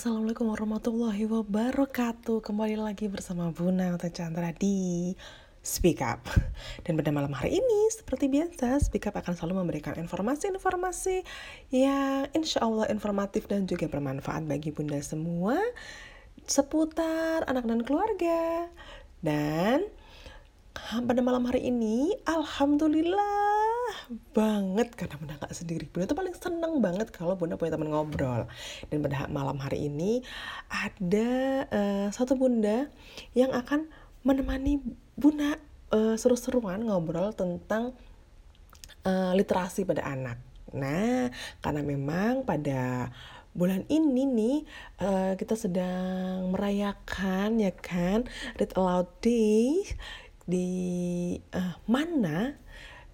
Assalamualaikum warahmatullahi wabarakatuh. Kembali lagi bersama Buna Uta Chandra di Speak Up. Dan pada malam hari ini seperti biasa Speak Up akan selalu memberikan informasi-informasi Yang insya Allah informatif dan juga bermanfaat bagi bunda semua Seputar anak dan keluarga. Dan pada malam hari ini Alhamdulillah banget karena bunda gak sendiri. Bunda tuh paling seneng banget kalau bunda punya teman ngobrol. Dan pada malam hari ini ada uh, satu bunda yang akan menemani bunda uh, seru-seruan ngobrol tentang uh, literasi pada anak. Nah karena memang pada bulan ini nih uh, kita sedang merayakan ya kan read aloud day di uh, mana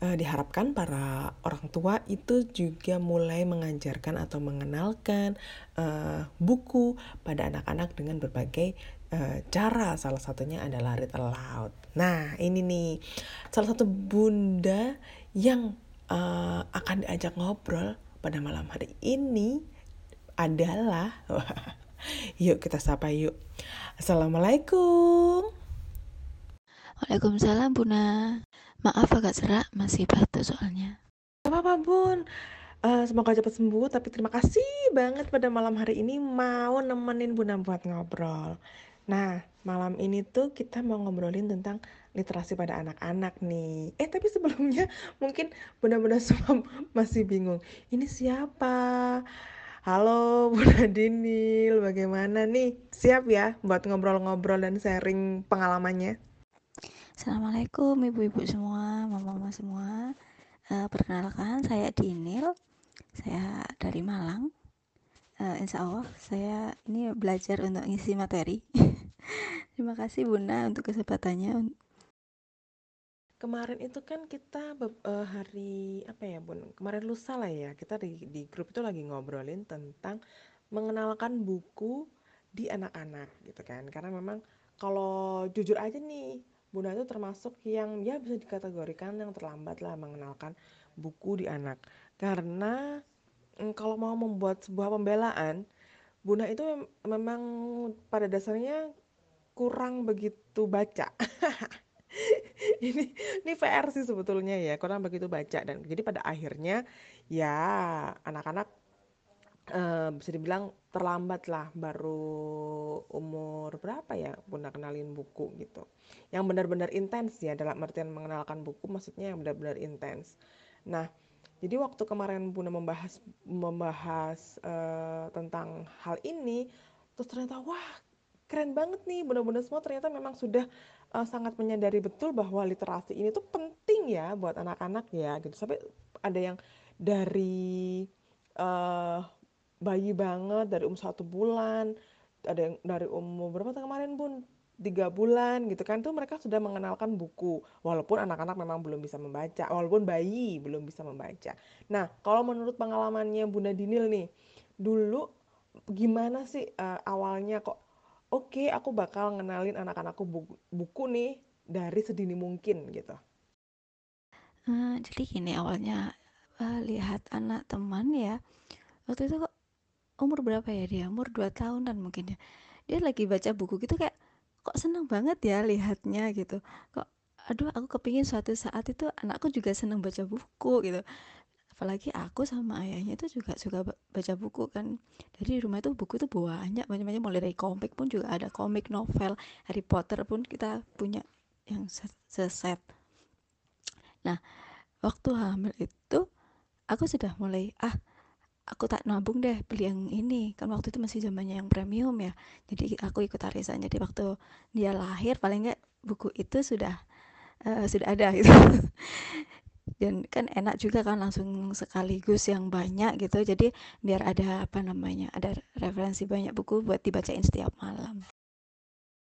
uh, diharapkan para orang tua itu juga mulai mengajarkan atau mengenalkan uh, buku pada anak-anak dengan berbagai uh, cara. Salah satunya adalah read aloud. Nah, ini nih salah satu bunda yang uh, akan diajak ngobrol pada malam hari ini adalah yuk kita sapa yuk. Assalamualaikum. Waalaikumsalam Buna. Maaf agak serak, masih batuk soalnya. Apa-apa bun, uh, semoga cepat sembuh. Tapi terima kasih banget pada malam hari ini mau nemenin Bunda buat ngobrol. Nah, malam ini tuh kita mau ngobrolin tentang literasi pada anak-anak nih. Eh, tapi sebelumnya mungkin bunda-bunda semua masih bingung. Ini siapa? Halo Bunda Dinil, bagaimana nih? Siap ya buat ngobrol-ngobrol dan sharing pengalamannya? Assalamualaikum ibu-ibu semua, mama-mama semua. Uh, perkenalkan saya Dinil, saya dari Malang. Uh, insya Allah saya ini belajar untuk ngisi materi. Terima kasih Bunda untuk kesempatannya. Kemarin itu kan kita uh, hari apa ya Bun? Kemarin lusa lah ya kita di, di grup itu lagi ngobrolin tentang mengenalkan buku di anak-anak gitu kan. Karena memang kalau jujur aja nih Bunda itu termasuk yang ya bisa dikategorikan yang terlambat lah mengenalkan buku di anak. Karena mm, kalau mau membuat sebuah pembelaan, Bunda itu memang pada dasarnya kurang begitu baca. ini ini PR sih sebetulnya ya kurang begitu baca dan jadi pada akhirnya ya anak-anak uh, bisa dibilang terlambat lah baru umur berapa ya bunda kenalin buku gitu. Yang benar-benar intens ya dalam artian mengenalkan buku maksudnya yang benar-benar intens. Nah jadi waktu kemarin bunda membahas membahas uh, tentang hal ini terus ternyata wah keren banget nih bunda-bunda semua ternyata memang sudah uh, sangat menyadari betul bahwa literasi ini tuh penting ya buat anak-anak ya gitu. Sampai ada yang dari uh, bayi banget dari umur satu bulan ada yang dari umur berapa kemarin pun tiga bulan gitu kan. Tuh mereka sudah mengenalkan buku. Walaupun anak-anak memang belum bisa membaca walaupun bayi belum bisa membaca. Nah kalau menurut pengalamannya Bunda Dinil nih dulu gimana sih uh, awalnya kok oke okay, aku bakal ngenalin anak-anakku buku, buku nih dari sedini mungkin gitu? Uh, jadi gini awalnya uh, lihat anak teman ya waktu itu kok umur berapa ya dia? Umur 2 tahunan mungkin ya. Dia lagi baca buku gitu kayak kok seneng banget ya lihatnya gitu. Kok aduh aku kepingin suatu saat itu anakku juga seneng baca buku gitu. Apalagi aku sama ayahnya itu juga suka baca buku kan. Dari rumah itu buku itu banyak banyak-banyak. Mulai dari komik pun juga ada komik novel Harry Potter pun kita punya yang seset. Nah waktu hamil itu aku sudah mulai ah aku tak nabung deh beli yang ini. Kan waktu itu masih zamannya yang premium ya. Jadi aku ikut arisan. Jadi waktu dia lahir paling nggak buku itu sudah uh, sudah ada gitu. Dan kan enak juga kan langsung sekaligus yang banyak gitu. Jadi biar ada apa namanya ada referensi banyak buku buat dibacain setiap malam.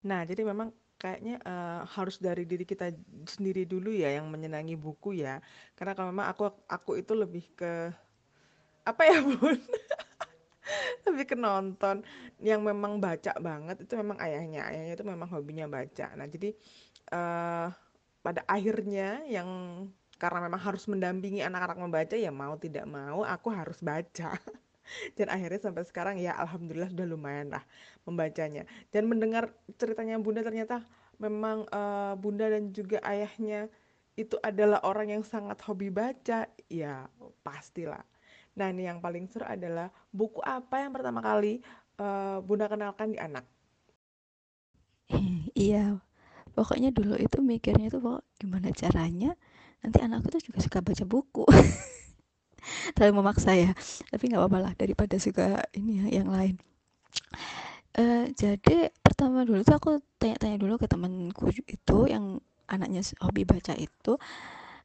Nah jadi memang kayaknya uh, harus dari diri kita sendiri dulu ya yang menyenangi buku ya. Karena kalau memang aku aku itu lebih ke apa ya bun? Lebih ke nonton. Yang memang baca banget itu memang ayahnya ayahnya itu memang hobinya baca. Nah jadi uh, pada akhirnya yang karena memang harus mendampingi anak-anak membaca ya mau tidak mau aku harus baca. Dan akhirnya sampai sekarang ya alhamdulillah sudah lumayan lah membacanya. Dan mendengar ceritanya bunda ternyata memang uh, bunda dan juga ayahnya itu adalah orang yang sangat hobi baca ya pastilah nah ini yang paling seru adalah buku apa yang pertama kali uh, bunda kenalkan di anak? Iya pokoknya dulu itu mikirnya tuh pokok gimana caranya? Nanti anakku tuh juga suka baca buku. Terlalu memaksa ya tapi nggak apa-apa lah daripada suka ini ya yang lain. Uh, jadi pertama dulu tuh aku tanya-tanya dulu ke temanku itu yang anaknya hobi baca itu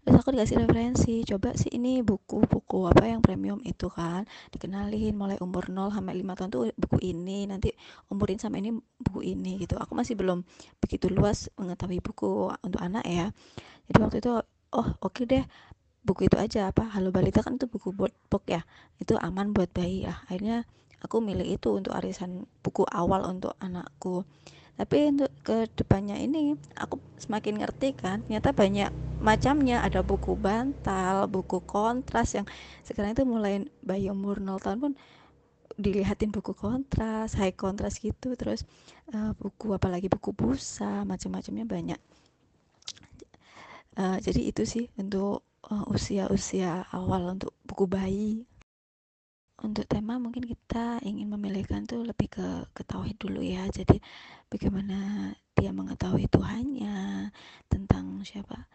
terus aku dikasih referensi coba sih ini buku-buku apa yang premium itu kan? Dikenalin mulai umur 0 sampai 5 tahun tuh buku ini nanti umurin sampai ini buku ini gitu. Aku masih belum begitu luas mengetahui buku untuk anak ya. Jadi waktu itu oh oke okay deh buku itu aja apa? Halo Balita kan itu buku book ya. Itu aman buat bayi ya akhirnya aku milih itu untuk arisan buku awal untuk anakku tapi untuk ke depannya ini aku semakin ngerti kan ternyata banyak macamnya. Ada buku bantal buku kontras yang sekarang itu mulai bayi umur 0 tahun pun dilihatin buku kontras high kontras gitu. Terus uh, buku apalagi buku busa macam-macamnya banyak. Uh, jadi itu sih untuk uh, usia-usia awal untuk buku bayi untuk tema mungkin kita ingin memilihkan tuh lebih ke ke tauhid dulu ya. Jadi bagaimana dia mengetahui Tuhannya tentang siapa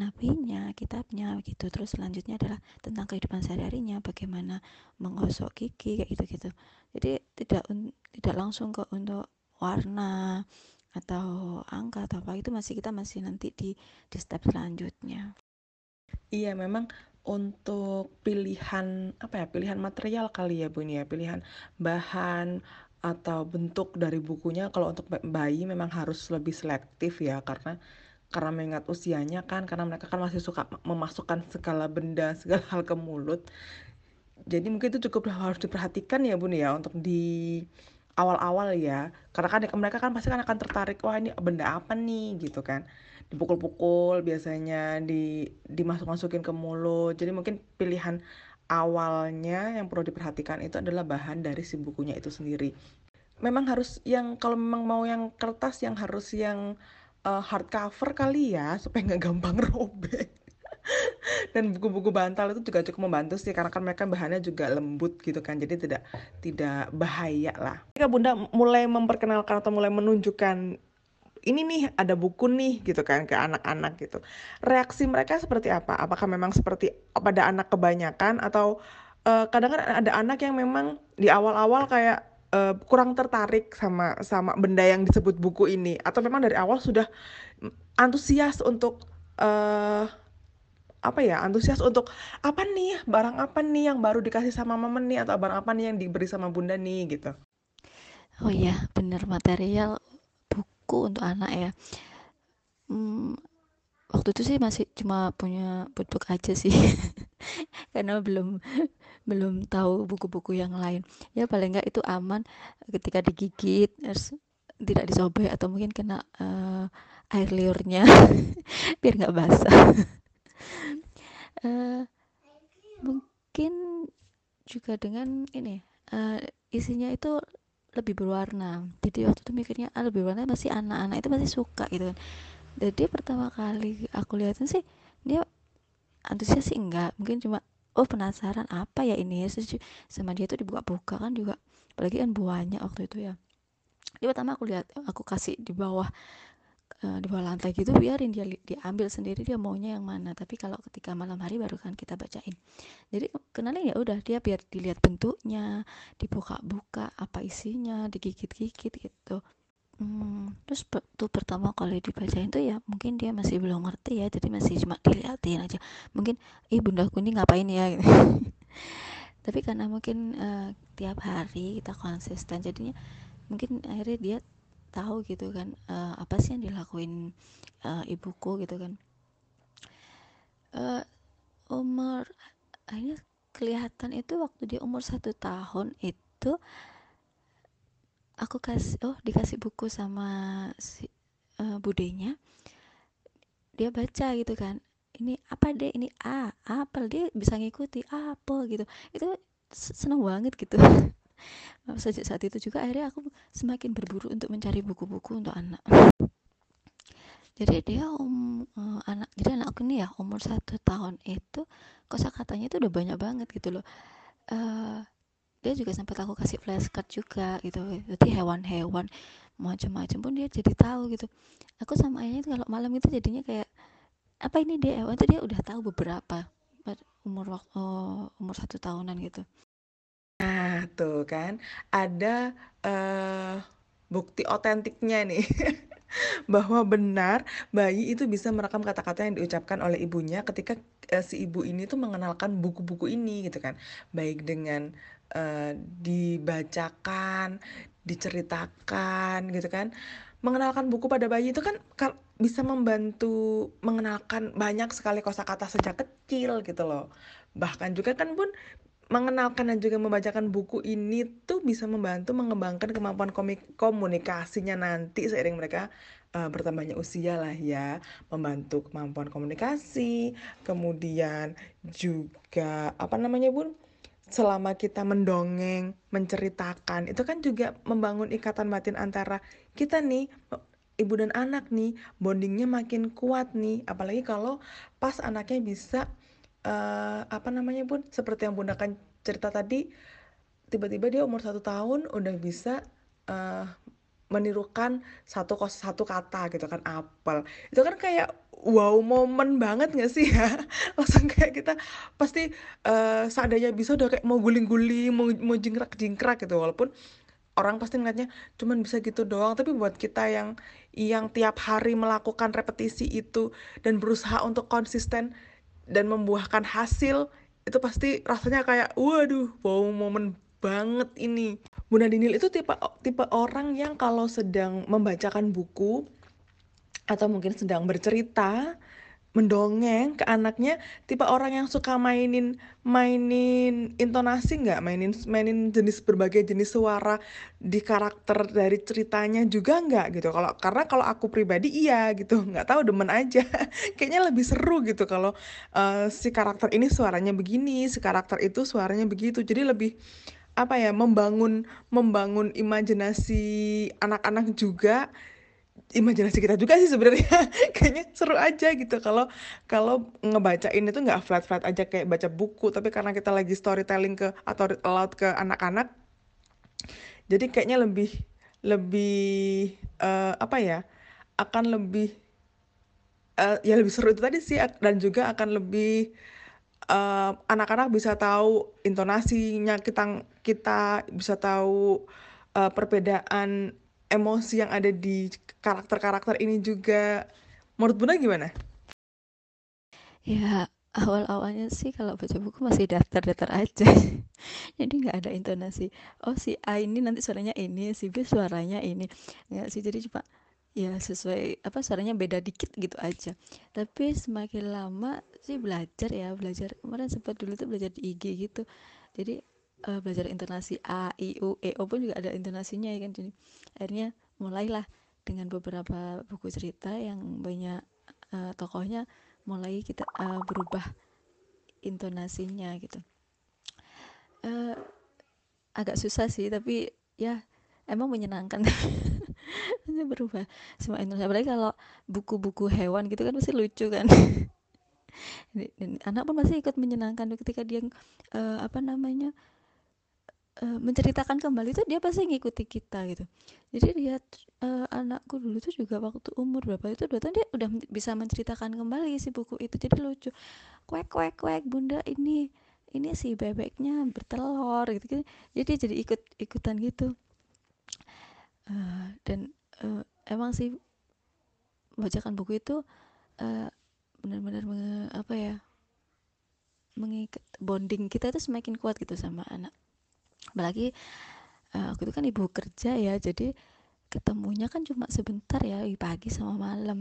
nabinya kitabnya gitu terus selanjutnya adalah tentang kehidupan sehari-harinya bagaimana menggosok gigi kayak gitu gitu jadi tidak tidak langsung ke untuk warna atau angka atau apa itu masih kita masih nanti di di step selanjutnya. Iya memang untuk pilihan apa ya pilihan material kali ya bu ini ya. Pilihan bahan atau bentuk dari bukunya kalau untuk bayi memang harus lebih selektif ya karena karena mengingat usianya kan karena mereka kan masih suka memasukkan segala benda segala hal ke mulut. Jadi mungkin itu cukup harus diperhatikan ya bun ya untuk di awal-awal ya. Karena kan mereka kan pasti kan akan tertarik wah ini benda apa nih? Gitu kan dipukul-pukul biasanya di dimasuk-masukin ke mulut. Jadi mungkin pilihan awalnya yang perlu diperhatikan itu adalah bahan dari si bukunya itu sendiri. Memang harus yang kalau memang mau yang kertas yang harus yang uh, hardcover kali ya supaya nggak gampang robek. Dan buku-buku bantal itu juga cukup membantu sih karena kan mereka bahannya juga lembut gitu kan jadi tidak tidak bahaya lah. Ketika bunda mulai memperkenalkan atau mulai menunjukkan ini nih ada buku nih gitu kan ke anak-anak gitu. Reaksi mereka seperti apa? Apakah memang seperti pada anak kebanyakan? Atau uh, kadang kan ada anak yang memang di awal-awal kayak uh, kurang tertarik sama sama benda yang disebut buku ini? Atau memang dari awal sudah antusias untuk uh, apa ya antusias untuk apa nih? Barang apa nih yang baru dikasih sama mama nih? Atau barang apa nih yang diberi sama bunda nih? Gitu. Oh iya bener material buku untuk anak ya. Hmm, waktu itu sih masih cuma punya book aja sih. Karena belum belum tahu buku-buku yang lain. Ya paling nggak itu aman ketika digigit harus tidak disobek atau mungkin kena uh, air liurnya. Biar nggak basah. Uh, mungkin juga dengan ini uh, isinya itu lebih berwarna. Jadi waktu itu mikirnya ah, lebih berwarna masih anak-anak itu masih suka gitu kan. Jadi pertama kali aku lihatin sih dia antusias sih enggak. Mungkin cuma oh penasaran apa ya ini ya? Sama dia tuh dibuka-buka kan juga. Apalagi kan buahnya waktu itu ya. Dia pertama aku lihat aku kasih di bawah uh, di bawah lantai gitu biarin dia diambil sendiri dia maunya yang mana. Tapi kalau ketika malam hari baru kan kita bacain. Jadi kenalin ya udah dia biar dilihat bentuknya dibuka-buka apa isinya digigit-gigit gitu. Hmm, terus tuh pertama kali dibacain tuh ya mungkin dia masih belum ngerti ya jadi masih cuma dilihatin aja. Mungkin ih bundaku ini ngapain ya? Gitu. tapi karena mungkin uh, tiap hari kita konsisten jadinya mungkin akhirnya dia tahu gitu kan uh, apa sih yang dilakuin uh, ibuku gitu kan. Uh, umur akhirnya kelihatan itu waktu dia umur satu tahun itu aku kasih oh dikasih buku sama si uh, budenya. Dia baca gitu kan ini apa deh ini A apel dia bisa ngikuti apel gitu. Itu seneng banget gitu sejak saat itu juga akhirnya aku semakin berburu untuk mencari buku-buku untuk anak. Jadi dia um, uh, anak jadi anak aku ini ya umur satu tahun itu kosakatanya itu udah banyak banget gitu loh. Uh, dia juga sempat aku kasih flashcard juga gitu jadi hewan-hewan macam-macam pun dia jadi tahu gitu. Aku sama ayahnya itu kalau malam itu jadinya kayak apa ini dia hewan itu dia udah tahu beberapa umur waktu uh, umur satu tahunan gitu nah tuh kan ada uh, bukti otentiknya nih. Bahwa benar bayi itu bisa merekam kata-kata yang diucapkan oleh ibunya ketika uh, si ibu ini tuh mengenalkan buku-buku ini gitu kan. Baik dengan uh, dibacakan diceritakan gitu kan. Mengenalkan buku pada bayi itu kan bisa membantu mengenalkan banyak sekali kosakata sejak kecil gitu loh. Bahkan juga kan pun mengenalkan dan juga membacakan buku ini tuh bisa membantu mengembangkan kemampuan komunikasinya nanti seiring mereka uh, bertambahnya usia lah ya. Membantu kemampuan komunikasi kemudian juga apa namanya bun? Selama kita mendongeng menceritakan itu kan juga membangun ikatan batin antara kita nih ibu dan anak nih. Bondingnya makin kuat nih. Apalagi kalau pas anaknya bisa uh, apa namanya bun? Seperti yang bunda kan cerita tadi tiba-tiba dia umur satu tahun udah bisa uh, menirukan satu kos satu kata gitu kan apel. Itu kan kayak wow momen banget gak sih ya? Langsung kayak kita pasti uh, seadanya bisa udah kayak mau guling-guling mau mau jingkrak-jingkrak gitu. Walaupun orang pasti ngeliatnya cuman bisa gitu doang. Tapi buat kita yang yang tiap hari melakukan repetisi itu dan berusaha untuk konsisten dan membuahkan hasil itu pasti rasanya kayak waduh wow momen banget ini. Bunda Dinil itu tipe tipe orang yang kalau sedang membacakan buku atau mungkin sedang bercerita mendongeng ke anaknya tipe orang yang suka mainin mainin intonasi nggak? Mainin mainin jenis berbagai jenis suara di karakter dari ceritanya juga nggak gitu. Kalau karena kalau aku pribadi iya gitu. Nggak tahu demen aja. Kayaknya lebih seru gitu kalau uh, si karakter ini suaranya begini si karakter itu suaranya begitu. Jadi lebih apa ya membangun membangun imajinasi anak-anak juga imajinasi kita juga sih sebenarnya. Kayaknya seru aja gitu. Kalau kalau ngebacain itu nggak flat flat aja kayak baca buku. Tapi karena kita lagi storytelling ke atau aloud ke anak-anak jadi kayaknya lebih lebih uh, apa ya akan lebih uh, ya lebih seru itu tadi sih. Dan juga akan lebih anak anak-anak bisa tahu intonasinya kita kita bisa tahu uh, perbedaan emosi yang ada di karakter-karakter ini juga. Menurut Bunda gimana? Ya awal-awalnya sih kalau baca buku masih daftar-daftar aja. Jadi nggak ada intonasi oh si A ini nanti suaranya ini si B suaranya ini. Nggak sih jadi cuma ya sesuai apa suaranya beda dikit gitu aja. Tapi semakin lama sih belajar ya belajar kemarin sempat dulu tuh belajar di IG gitu. Jadi uh, belajar intonasi A, I, U, E, O pun juga ada intonasinya ya kan jadi akhirnya mulailah dengan beberapa buku cerita yang banyak uh, tokohnya mulai kita uh, berubah intonasinya gitu. Uh, agak susah sih tapi ya emang menyenangkan. Berubah semua intonasi. Apalagi kalau buku-buku hewan gitu kan pasti lucu kan. Dan anak pun masih ikut menyenangkan ketika dia uh, apa namanya uh, menceritakan kembali itu dia pasti ngikuti kita gitu. Jadi lihat uh, anakku dulu tuh juga waktu umur berapa itu dua tahun dia udah bisa menceritakan kembali si buku itu. Jadi lucu. Kuek kuek kuek bunda ini ini si bebeknya bertelur gitu, gitu. jadi jadi ikut ikutan gitu. Uh, dan uh, emang sih bacakan buku itu uh, benar-benar apa ya mengikat bonding kita itu semakin kuat gitu sama anak apalagi uh, aku itu kan ibu kerja ya jadi ketemunya kan cuma sebentar ya pagi sama malam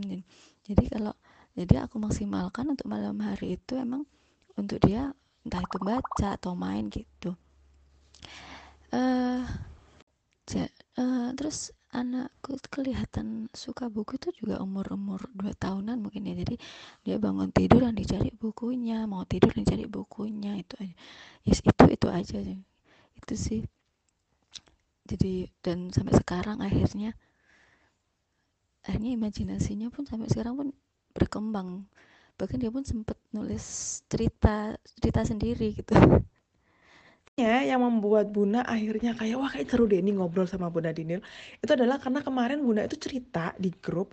jadi kalau jadi aku maksimalkan untuk malam hari itu emang untuk dia entah itu baca atau main gitu. Uh, uh, terus anakku kelihatan suka buku itu juga umur-umur dua tahunan mungkin ya. Jadi dia bangun tidur dan dicari bukunya mau tidur dan cari bukunya itu aja. Yes, itu itu aja sih itu sih. Jadi dan sampai sekarang akhirnya akhirnya imajinasinya pun sampai sekarang pun berkembang. Bahkan dia pun sempat nulis cerita cerita sendiri gitu. Ya yang membuat Bunda akhirnya kayak wah kayak seru deh ini ngobrol sama Bunda Dinil. Itu adalah karena kemarin Bunda itu cerita di grup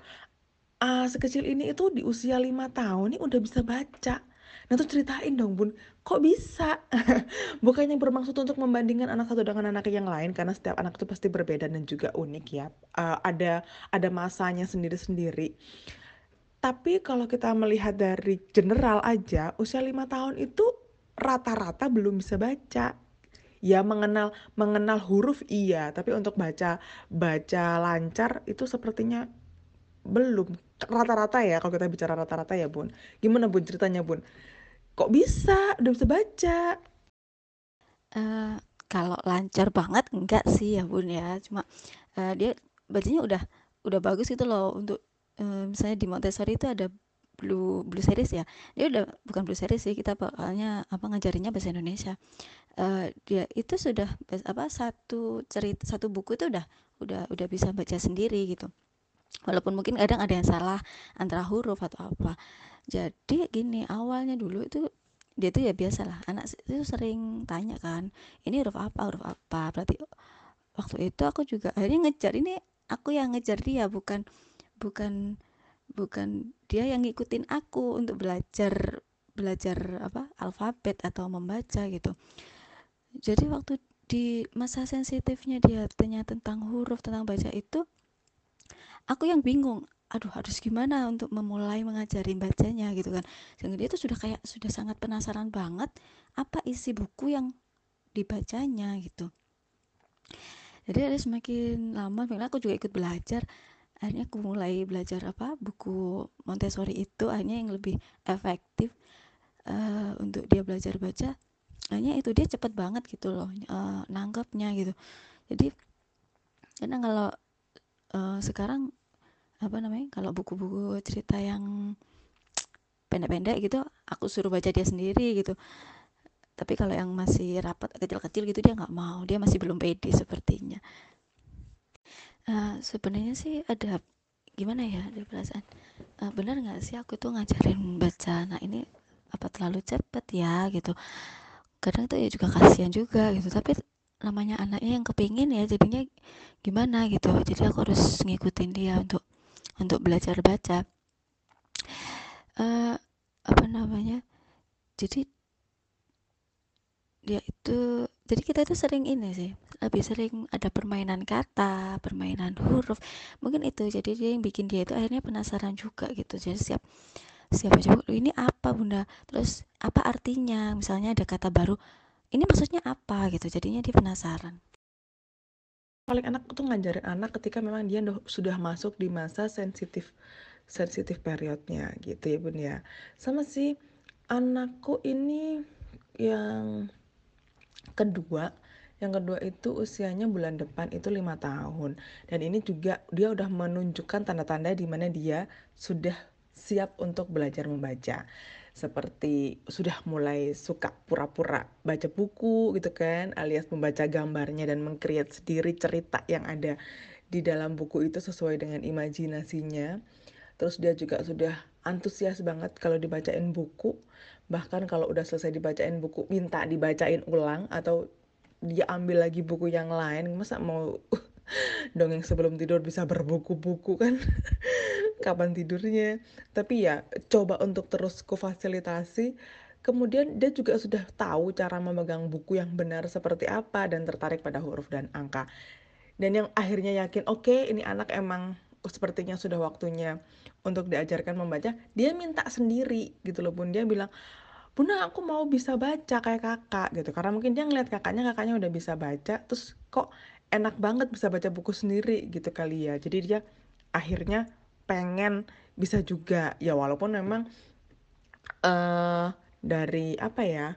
uh, sekecil ini itu di usia lima tahun nih udah bisa baca nah tuh ceritain dong bun. Kok bisa? Bukannya bermaksud untuk membandingkan anak satu dengan anak yang lain karena setiap anak itu pasti berbeda dan juga unik ya. Uh, ada ada masanya sendiri-sendiri. Tapi kalau kita melihat dari general aja usia lima tahun itu rata-rata belum bisa baca. Ya mengenal mengenal huruf iya tapi untuk baca baca lancar itu sepertinya belum. Rata-rata ya kalau kita bicara rata-rata ya bun. Gimana bun ceritanya bun kok bisa? Udah bisa baca. Uh, kalau lancar banget enggak sih ya bun ya. Cuma uh, dia bacanya udah udah bagus itu loh untuk uh, misalnya di Montessori itu ada blue blue series ya. Dia udah bukan blue series sih kita bakalnya apa ngajarinnya bahasa Indonesia. Uh, dia itu sudah apa satu cerita satu buku itu udah udah udah bisa baca sendiri gitu walaupun mungkin kadang ada yang salah antara huruf atau apa. Jadi gini awalnya dulu itu dia tuh ya biasa lah anak itu sering tanya kan ini huruf apa huruf apa? Berarti waktu itu aku juga akhirnya ngejar ini aku yang ngejar dia bukan bukan bukan dia yang ngikutin aku untuk belajar belajar apa alfabet atau membaca gitu. Jadi waktu di masa sensitifnya dia tanya tentang huruf tentang baca itu aku yang bingung aduh harus gimana untuk memulai mengajari bacanya? gitu kan. Sehingga dia tuh sudah kayak sudah sangat penasaran banget apa isi buku yang dibacanya gitu. Jadi ada semakin lama aku juga ikut belajar akhirnya aku mulai belajar apa buku Montessori itu akhirnya yang lebih efektif uh, untuk dia belajar baca. Akhirnya itu dia cepet banget gitu loh uh, nanggapnya gitu. Jadi karena kalau uh, sekarang apa namanya kalau buku-buku cerita yang pendek-pendek gitu aku suruh baca dia sendiri gitu. Tapi kalau yang masih rapat kecil-kecil gitu dia nggak mau. Dia masih belum pede sepertinya. Uh, sebenarnya sih ada gimana ya ada perasaan. Uh, benar nggak sih aku tuh ngajarin baca nah ini apa terlalu cepet ya gitu. Kadang tuh ya juga kasihan juga gitu. Tapi namanya anaknya yang kepingin ya jadinya gimana gitu. Jadi aku harus ngikutin dia untuk untuk belajar baca. Uh, apa namanya? Jadi dia itu jadi kita itu sering ini sih lebih sering ada permainan kata permainan huruf mungkin itu. Jadi dia yang bikin dia itu akhirnya penasaran juga gitu. Jadi siap siapa coba ini apa bunda? Terus apa artinya? Misalnya ada kata baru ini maksudnya apa gitu jadinya dia penasaran. Paling enak tuh ngajarin anak ketika memang dia sudah masuk di masa sensitif sensitif periodnya gitu ya bun ya. Sama sih anakku ini yang kedua yang kedua itu usianya bulan depan itu lima tahun. Dan ini juga dia udah menunjukkan tanda-tanda di mana dia sudah siap untuk belajar membaca seperti sudah mulai suka pura-pura baca buku gitu kan alias membaca gambarnya dan mengkreat sendiri cerita yang ada di dalam buku itu sesuai dengan imajinasinya. Terus dia juga sudah antusias banget kalau dibacain buku. Bahkan kalau udah selesai dibacain buku minta dibacain ulang atau dia ambil lagi buku yang lain. Masa mau dongeng sebelum tidur bisa berbuku-buku kan kapan tidurnya. Tapi ya coba untuk terus kufasilitasi. Kemudian dia juga sudah tahu cara memegang buku yang benar seperti apa dan tertarik pada huruf dan angka. Dan yang akhirnya yakin oke okay, ini anak emang sepertinya sudah waktunya untuk diajarkan membaca dia minta sendiri gitu loh bun. Dia bilang Bunda aku mau bisa baca kayak kakak gitu. Karena mungkin dia ngeliat kakaknya kakaknya udah bisa baca terus kok enak banget bisa baca buku sendiri gitu kali ya. Jadi dia akhirnya pengen bisa juga. Ya walaupun memang uh, dari apa ya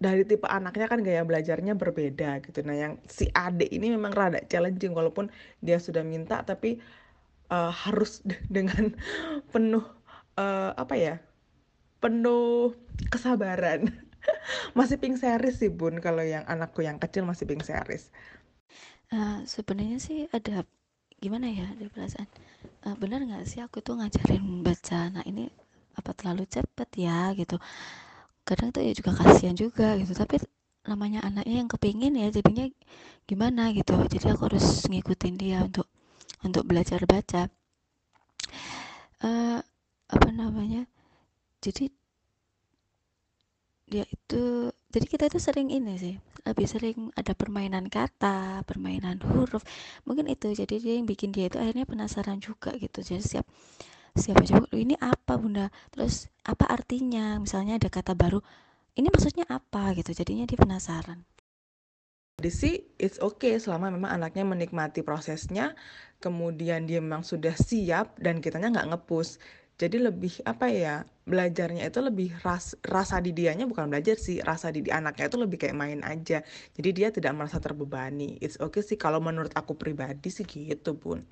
dari tipe anaknya kan gaya belajarnya berbeda gitu. Nah yang si adik ini memang rada challenging walaupun dia sudah minta tapi uh, harus dengan penuh uh, apa ya penuh kesabaran. Masih pink series sih Bun, kalau yang anakku yang kecil masih pink series. Uh, sebenarnya sih ada gimana ya ada perasaan uh, benar nggak sih aku tuh ngajarin baca nah ini apa terlalu cepet ya? gitu. Kadang tuh ya juga kasihan juga gitu tapi namanya anaknya yang kepingin ya jadinya gimana gitu. Jadi aku harus ngikutin dia untuk untuk belajar baca. Uh, apa namanya jadi dia itu jadi kita itu sering ini sih lebih sering ada permainan kata permainan huruf mungkin itu. Jadi dia yang bikin dia itu akhirnya penasaran juga gitu. Jadi siap siapa coba ini apa bunda? Terus apa artinya? Misalnya ada kata baru ini maksudnya apa? Gitu. Jadinya dia penasaran. Jadi sih it's okay selama memang anaknya menikmati prosesnya kemudian dia memang sudah siap dan kitanya nggak ngepus jadi lebih apa ya belajarnya itu lebih ras, rasa di dianya bukan belajar sih rasa di, anaknya itu lebih kayak main aja. Jadi dia tidak merasa terbebani. It's okay sih kalau menurut aku pribadi sih gitu bun.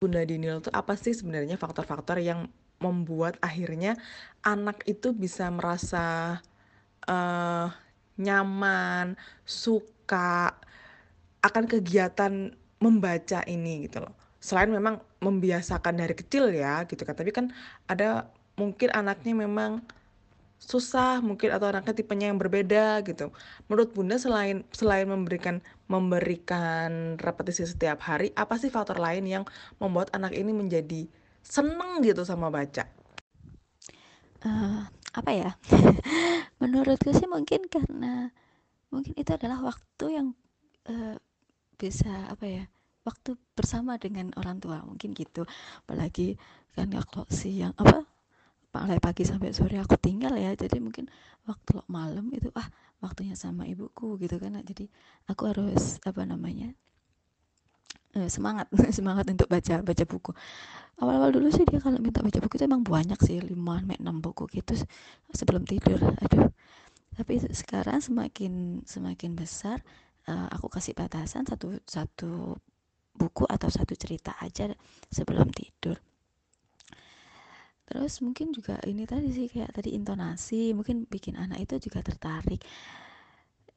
Bunda Dinil tuh apa sih sebenarnya faktor-faktor yang membuat akhirnya anak itu bisa merasa uh, nyaman suka akan kegiatan membaca ini gitu loh. Selain memang membiasakan dari kecil ya gitu kan tapi kan ada mungkin anaknya memang susah mungkin atau anaknya tipenya yang berbeda gitu. Menurut Bunda selain selain memberikan memberikan repetisi setiap hari, apa sih faktor lain yang membuat anak ini menjadi seneng gitu sama baca? Uh, apa ya? Menurutku sih mungkin karena mungkin itu adalah waktu yang uh, bisa apa ya? Waktu bersama dengan orang tua mungkin gitu. Apalagi kan kalau siang apa mulai pagi sampai sore aku tinggal ya jadi mungkin waktu malam itu ah waktunya sama ibuku gitu kan jadi aku harus apa namanya eh, semangat semangat untuk baca baca buku. Awal-awal dulu sih dia kalau minta baca buku itu emang banyak sih lima enam buku gitu sebelum tidur. Aduh. Tapi sekarang semakin semakin besar uh, aku kasih batasan satu satu buku atau satu cerita aja sebelum tidur. Terus mungkin juga ini tadi sih kayak tadi intonasi mungkin bikin anak itu juga tertarik.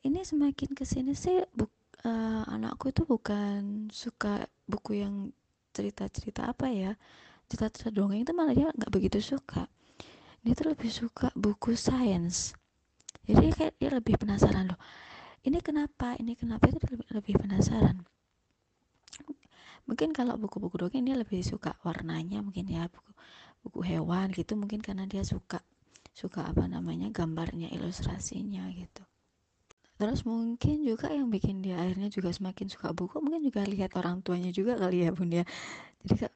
Ini semakin ke sini sih buk, uh, anakku itu bukan suka buku yang cerita-cerita apa ya cerita-cerita dongeng itu malah dia nggak begitu suka. Dia tuh lebih suka buku sains. Jadi kayak dia lebih penasaran loh ini kenapa? Ini kenapa? Itu lebih, lebih penasaran mungkin kalau buku-buku dongeng dia lebih suka warnanya mungkin ya buku buku hewan gitu mungkin karena dia suka suka apa namanya gambarnya ilustrasinya gitu. Terus mungkin juga yang bikin dia akhirnya juga semakin suka buku mungkin juga lihat orang tuanya juga kali ya bun ya. Jadi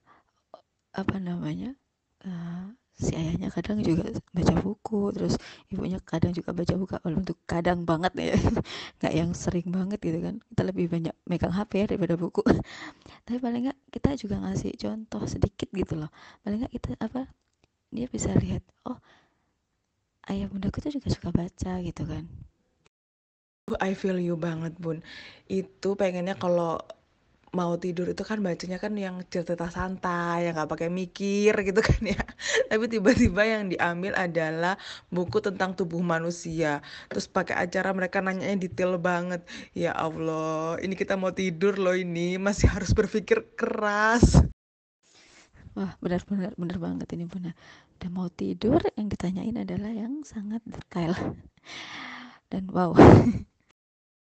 apa namanya uh, si ayahnya kadang juga baca buku terus ibunya kadang juga baca buku. Walaupun untuk kadang banget ya nggak yang sering banget gitu kan. Kita lebih banyak megang HP ya daripada buku. Tapi paling nggak kita juga ngasih contoh sedikit gitu loh. Paling nggak kita apa dia bisa lihat oh ayah bundaku tuh juga suka baca gitu kan. I feel you banget bun. Itu pengennya kalau mau tidur itu kan bacanya kan yang cerita santai yang nggak pakai mikir gitu kan ya. Tapi tiba-tiba yang diambil adalah buku tentang tubuh manusia. Terus pakai acara mereka nanyanya detail banget. Ya Allah ini kita mau tidur loh ini masih harus berpikir keras. Wah benar-benar benar banget ini benar udah mau tidur yang ditanyain adalah yang sangat detail. Dan wow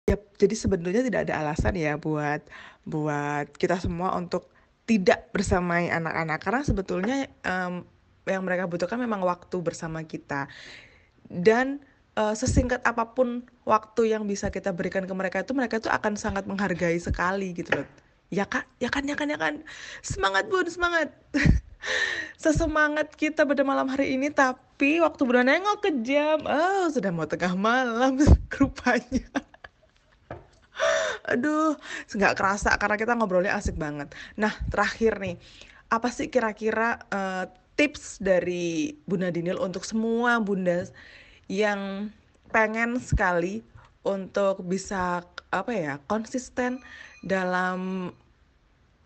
Yap, jadi sebetulnya tidak ada alasan ya buat buat kita semua untuk tidak bersamai anak-anak. Karena sebetulnya um, yang mereka butuhkan memang waktu bersama kita. Dan uh, sesingkat apa pun waktu yang bisa kita berikan ke mereka itu mereka itu akan sangat menghargai sekali gitu loh. Ya kak? Ya kan ya kan ya kan? Semangat bun semangat. Sesemangat kita pada malam hari ini tapi waktu benar nengok ke jam oh sudah mau tengah malam rupanya aduh nggak kerasa karena kita ngobrolnya asik banget nah terakhir nih apa sih kira-kira uh, tips dari Bunda Dinil untuk semua bunda yang pengen sekali untuk bisa apa ya konsisten dalam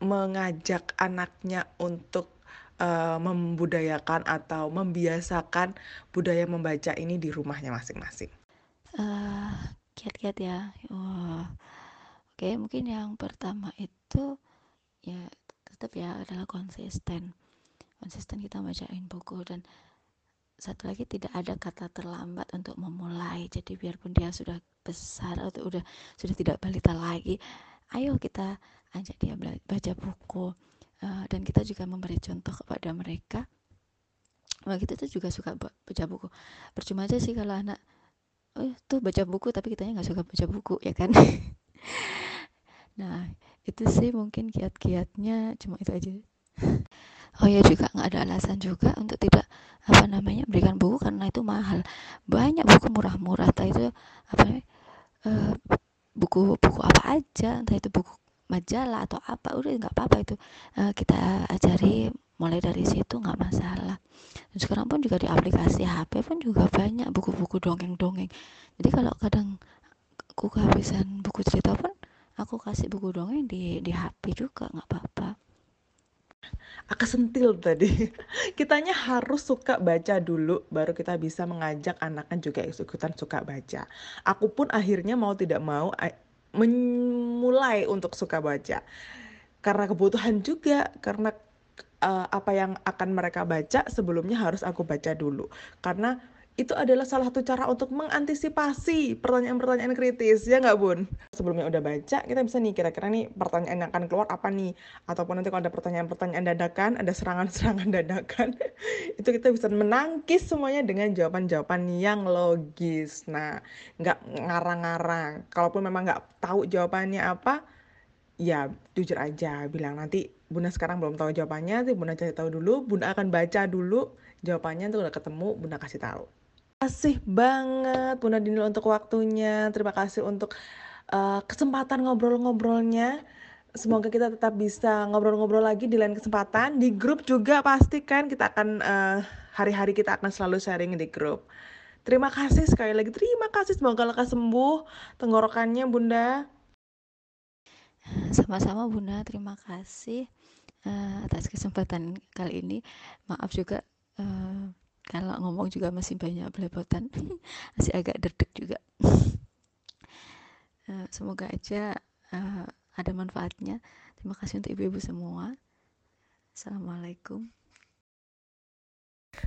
mengajak anaknya untuk uh, membudayakan atau membiasakan budaya membaca ini di rumahnya masing-masing. uh, kiat-kiat ya oh. Oke mungkin yang pertama itu ya tetap ya adalah konsisten. Konsisten kita bacain buku dan satu lagi tidak ada kata terlambat untuk memulai. Jadi biarpun dia sudah besar atau udah sudah tidak balita lagi ayo kita ajak dia baca buku. Uh, dan kita juga memberi contoh kepada mereka. Wah kita tuh juga suka baca buku. Percuma aja sih kalau anak oh tuh baca buku tapi kitanya nggak suka baca buku ya kan nah itu sih mungkin kiat-kiatnya cuma itu aja. Oh ya juga nggak ada alasan juga untuk tidak apa namanya berikan buku karena itu mahal. Banyak buku murah-murah entah itu apa buku-buku apa aja entah itu buku majalah atau apa udah nggak apa-apa itu. Uh, kita ajari mulai dari situ nggak masalah. Dan sekarang pun juga di aplikasi HP pun juga banyak buku-buku dongeng-dongeng. Jadi kalau kadang aku kehabisan buku cerita pun aku kasih buku dongeng di di HP juga nggak apa-apa. Aku sentil tadi. Kitanya harus suka baca dulu baru kita bisa mengajak anaknya juga ikutan suka baca. Aku pun akhirnya mau tidak mau memulai untuk suka baca. Karena kebutuhan juga karena uh, apa yang akan mereka baca sebelumnya harus aku baca dulu. Karena itu adalah salah satu cara untuk mengantisipasi pertanyaan-pertanyaan kritis ya nggak bun? Sebelumnya udah baca kita bisa nih kira-kira nih pertanyaan yang akan keluar apa nih? Ataupun nanti kalau ada pertanyaan-pertanyaan dadakan ada serangan-serangan dadakan itu kita bisa menangkis semuanya dengan jawaban-jawaban yang logis. Nah nggak ngarang-ngarang. Kalaupun memang nggak tahu jawabannya apa ya jujur aja bilang nanti Bunda sekarang belum tahu jawabannya, sih Bunda cari tahu dulu, Bunda akan baca dulu jawabannya, tuh udah ketemu, Bunda kasih tahu kasih banget Bunda Dinil untuk waktunya. Terima kasih untuk uh, kesempatan ngobrol-ngobrolnya. Semoga kita tetap bisa ngobrol-ngobrol lagi di lain kesempatan. Di grup juga pasti kan kita akan eh, hari-hari kita akan selalu sharing di grup. Terima kasih sekali lagi. Terima kasih semoga lekas sembuh tenggorokannya Bunda. Sama-sama Bunda, terima kasih uh, atas kesempatan kali ini. Maaf juga uh, kalau ngomong juga masih banyak belepotan. Masih agak deg juga. Uh, semoga aja uh, ada manfaatnya. Terima kasih untuk ibu-ibu semua. Assalamualaikum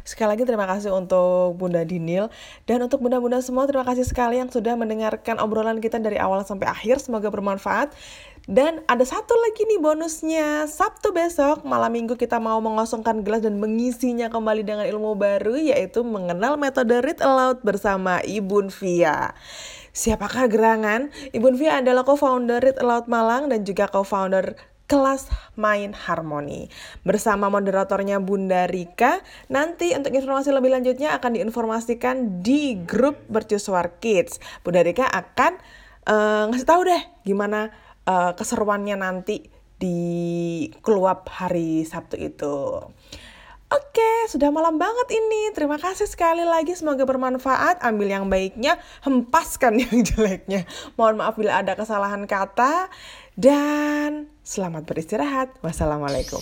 Sekali lagi terima kasih untuk Bunda Dinil dan untuk bunda-bunda semua terima kasih sekali yang sudah mendengarkan obrolan kita dari awal sampai akhir semoga bermanfaat dan ada satu lagi nih bonusnya. Sabtu besok, malam minggu kita mau mengosongkan gelas dan mengisinya kembali dengan ilmu baru yaitu mengenal metode read aloud bersama Ibu Via. Siapakah gerangan? Ibu Via adalah co-founder Read Aloud Malang dan juga co-founder kelas main harmoni. Bersama moderatornya Bunda Rika, nanti untuk informasi lebih lanjutnya akan diinformasikan di grup Mercusuar Kids. Bunda Rika akan uh, ngasih tahu deh gimana uh, keseruannya nanti di keluap hari Sabtu itu. Oke, sudah malam banget ini. Terima kasih sekali lagi. Semoga bermanfaat. Ambil yang baiknya, hempaskan yang jeleknya. Mohon maaf bila ada kesalahan kata. Dan selamat beristirahat. Wassalamualaikum.